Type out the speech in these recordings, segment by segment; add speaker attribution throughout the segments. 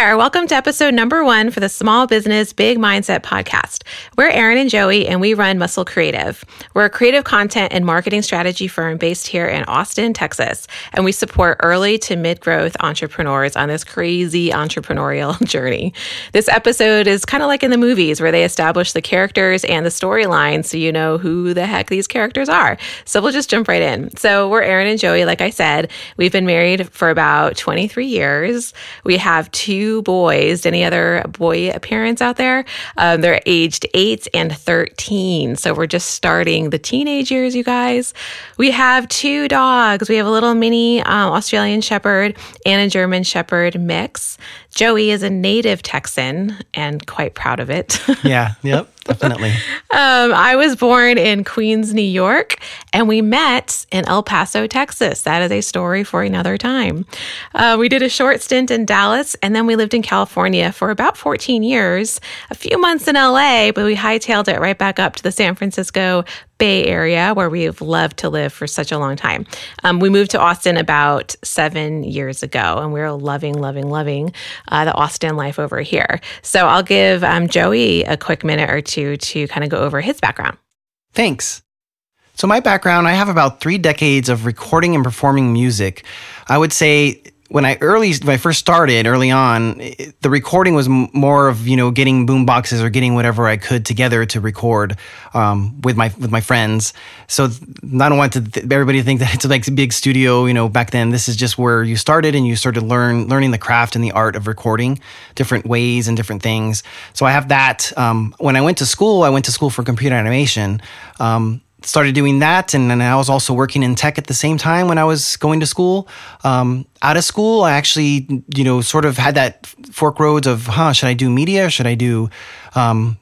Speaker 1: There, welcome to episode number one for the Small Business Big Mindset podcast. We're Erin and Joey, and we run Muscle Creative. We're a creative content and marketing strategy firm based here in Austin, Texas, and we support early to mid growth entrepreneurs on this crazy entrepreneurial journey. This episode is kind of like in the movies where they establish the characters and the storyline so you know who the heck these characters are. So we'll just jump right in. So we're Erin and Joey, like I said. We've been married for about 23 years. We have two boys. Any other boy parents out there? Um, they're aged eight and 13. So we're just starting the teenage years, you guys. We have two dogs. We have a little mini um, Australian Shepherd and a German Shepherd mix. Joey is a native Texan and quite proud of it.
Speaker 2: yeah, yep, definitely.
Speaker 1: um, I was born in Queens, New York, and we met in El Paso, Texas. That is a story for another time. Uh, we did a short stint in Dallas, and then we lived in California for about 14 years, a few months in LA, but we hightailed it right back up to the San Francisco Bay Area, where we've loved to live for such a long time. Um, we moved to Austin about seven years ago, and we're loving, loving, loving uh, the Austin life over here. So I'll give um, Joey a quick minute or two to kind of go over his background.
Speaker 2: Thanks. So, my background, I have about three decades of recording and performing music. I would say when I early when I first started early on, the recording was more of you know getting boom boxes or getting whatever I could together to record um, with my with my friends. So I don't want to th- everybody to think that it's like a big studio. You know, back then this is just where you started and you started learn learning the craft and the art of recording different ways and different things. So I have that. Um, when I went to school, I went to school for computer animation. Um, started doing that and then i was also working in tech at the same time when i was going to school. Um, out of school i actually you know sort of had that fork roads of huh should i do media should i do um,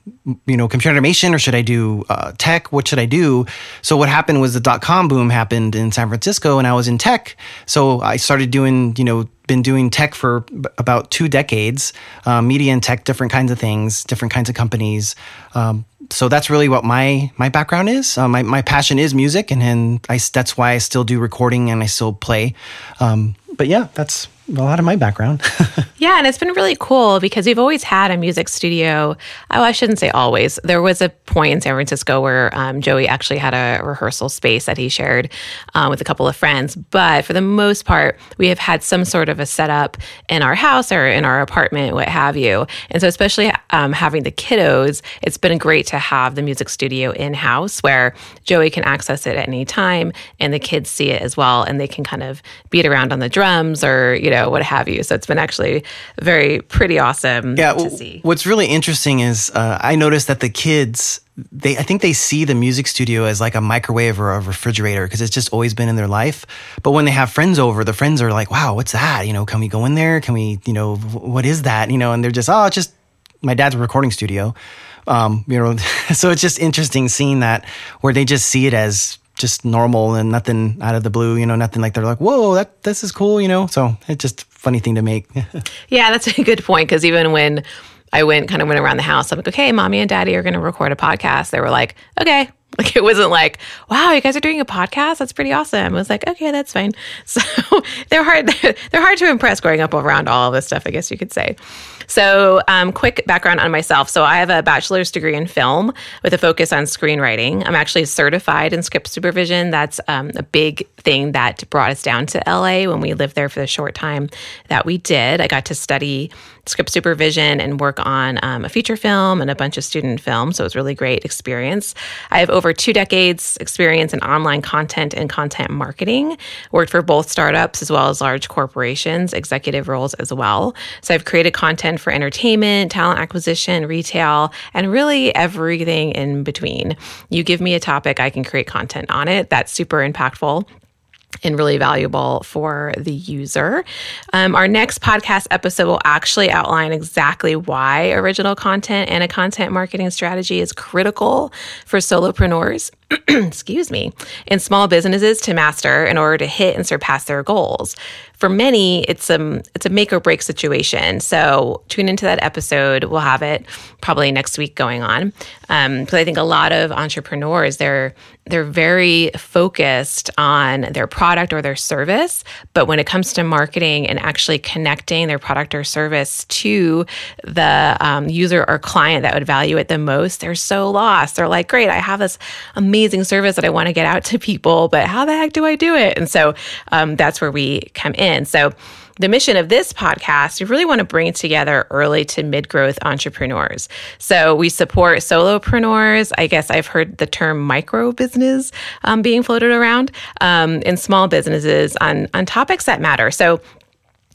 Speaker 2: you know computer animation or should i do uh, tech what should i do so what happened was the dot-com boom happened in san francisco and i was in tech so i started doing you know been doing tech for about two decades uh, media and tech different kinds of things different kinds of companies um, so that's really what my my background is. Uh, my my passion is music, and and I, that's why I still do recording and I still play. Um, but yeah, that's a lot of my background.
Speaker 1: yeah, and it's been really cool because we've always had a music studio. Oh, I shouldn't say always. There was a point in San Francisco where um, Joey actually had a rehearsal space that he shared um, with a couple of friends. But for the most part, we have had some sort of a setup in our house or in our apartment, what have you. And so, especially um, having the kiddos, it's been great to have the music studio in house where Joey can access it at any time and the kids see it as well, and they can kind of beat around on the drums or you know what have you. So it's been actually very pretty awesome yeah, to see.
Speaker 2: What's really interesting is uh, I noticed that the kids they I think they see the music studio as like a microwave or a refrigerator because it's just always been in their life. But when they have friends over, the friends are like, "Wow, what's that? You know, can we go in there? Can we, you know, what is that? You know?" And they're just, "Oh, it's just my dad's recording studio." Um, you know, so it's just interesting seeing that where they just see it as just normal and nothing out of the blue, you know, nothing like they're like, whoa, that this is cool, you know. So it's just funny thing to make.
Speaker 1: yeah, that's a good point because even when I went kind of went around the house, I'm like, okay, mommy and daddy are going to record a podcast. They were like, okay. Like it wasn't like, wow, you guys are doing a podcast. That's pretty awesome. I was like, okay, that's fine. So they're hard. They're hard to impress growing up around all of this stuff. I guess you could say. So, um, quick background on myself. So, I have a bachelor's degree in film with a focus on screenwriting. I'm actually certified in script supervision. That's um, a big thing that brought us down to LA when we lived there for the short time that we did. I got to study script supervision and work on um, a feature film and a bunch of student films. So, it was really great experience. I have over two decades experience in online content and content marketing. Worked for both startups as well as large corporations, executive roles as well. So, I've created content for entertainment, talent acquisition, retail, and really everything in between. You give me a topic, I can create content on it. That's super impactful and really valuable for the user. Um, our next podcast episode will actually outline exactly why original content and a content marketing strategy is critical for solopreneurs excuse me, in small businesses to master in order to hit and surpass their goals. For many, it's a it's a make or break situation. So tune into that episode. We'll have it probably next week going on. Because um, I think a lot of entrepreneurs they're they're very focused on their product or their service, but when it comes to marketing and actually connecting their product or service to the um, user or client that would value it the most, they're so lost. They're like, "Great, I have this amazing service that I want to get out to people, but how the heck do I do it?" And so um, that's where we come in. So the mission of this podcast, we really want to bring together early to mid growth entrepreneurs. So we support solopreneurs. I guess I've heard the term micro business um, being floated around um, in small businesses on, on topics that matter. So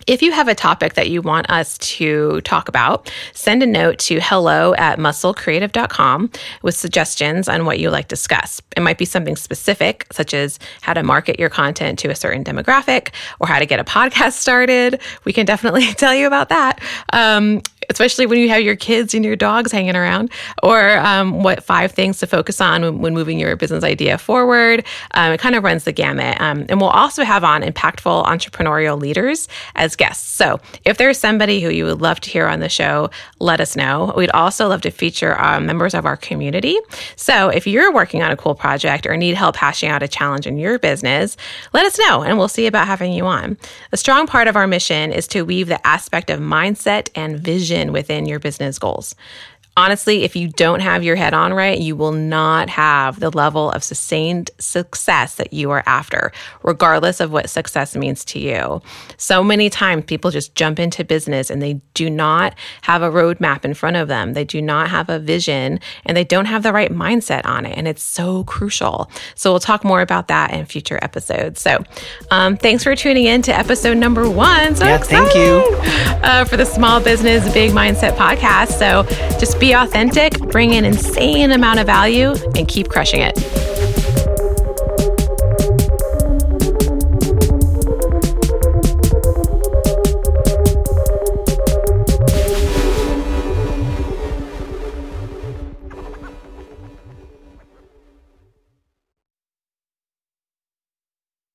Speaker 1: if you have a topic that you want us to talk about, send a note to hello at musclecreative.com with suggestions on what you like to discuss. It might be something specific, such as how to market your content to a certain demographic or how to get a podcast started. We can definitely tell you about that. Um, especially when you have your kids and your dogs hanging around, or um, what five things to focus on when, when moving your business idea forward. Um, it kind of runs the gamut. Um, and we'll also have on impactful entrepreneurial leaders as guests. So if there's somebody who you would love to hear on the show, let us know. We'd also love to feature um, members of our community. So if you're working on a cool project or need help hashing out a challenge in your business, let us know and we'll see about having you on. A strong part of our mission is to weave the aspect of mindset and vision vision within your business goals honestly, if you don't have your head on right, you will not have the level of sustained success that you are after, regardless of what success means to you. So many times people just jump into business and they do not have a roadmap in front of them. They do not have a vision and they don't have the right mindset on it. And it's so crucial. So we'll talk more about that in future episodes. So um, thanks for tuning in to episode number one. So
Speaker 2: yeah, exciting. thank you.
Speaker 1: Uh, for the Small Business Big Mindset podcast. So just be authentic, bring an insane amount of value, and keep crushing it.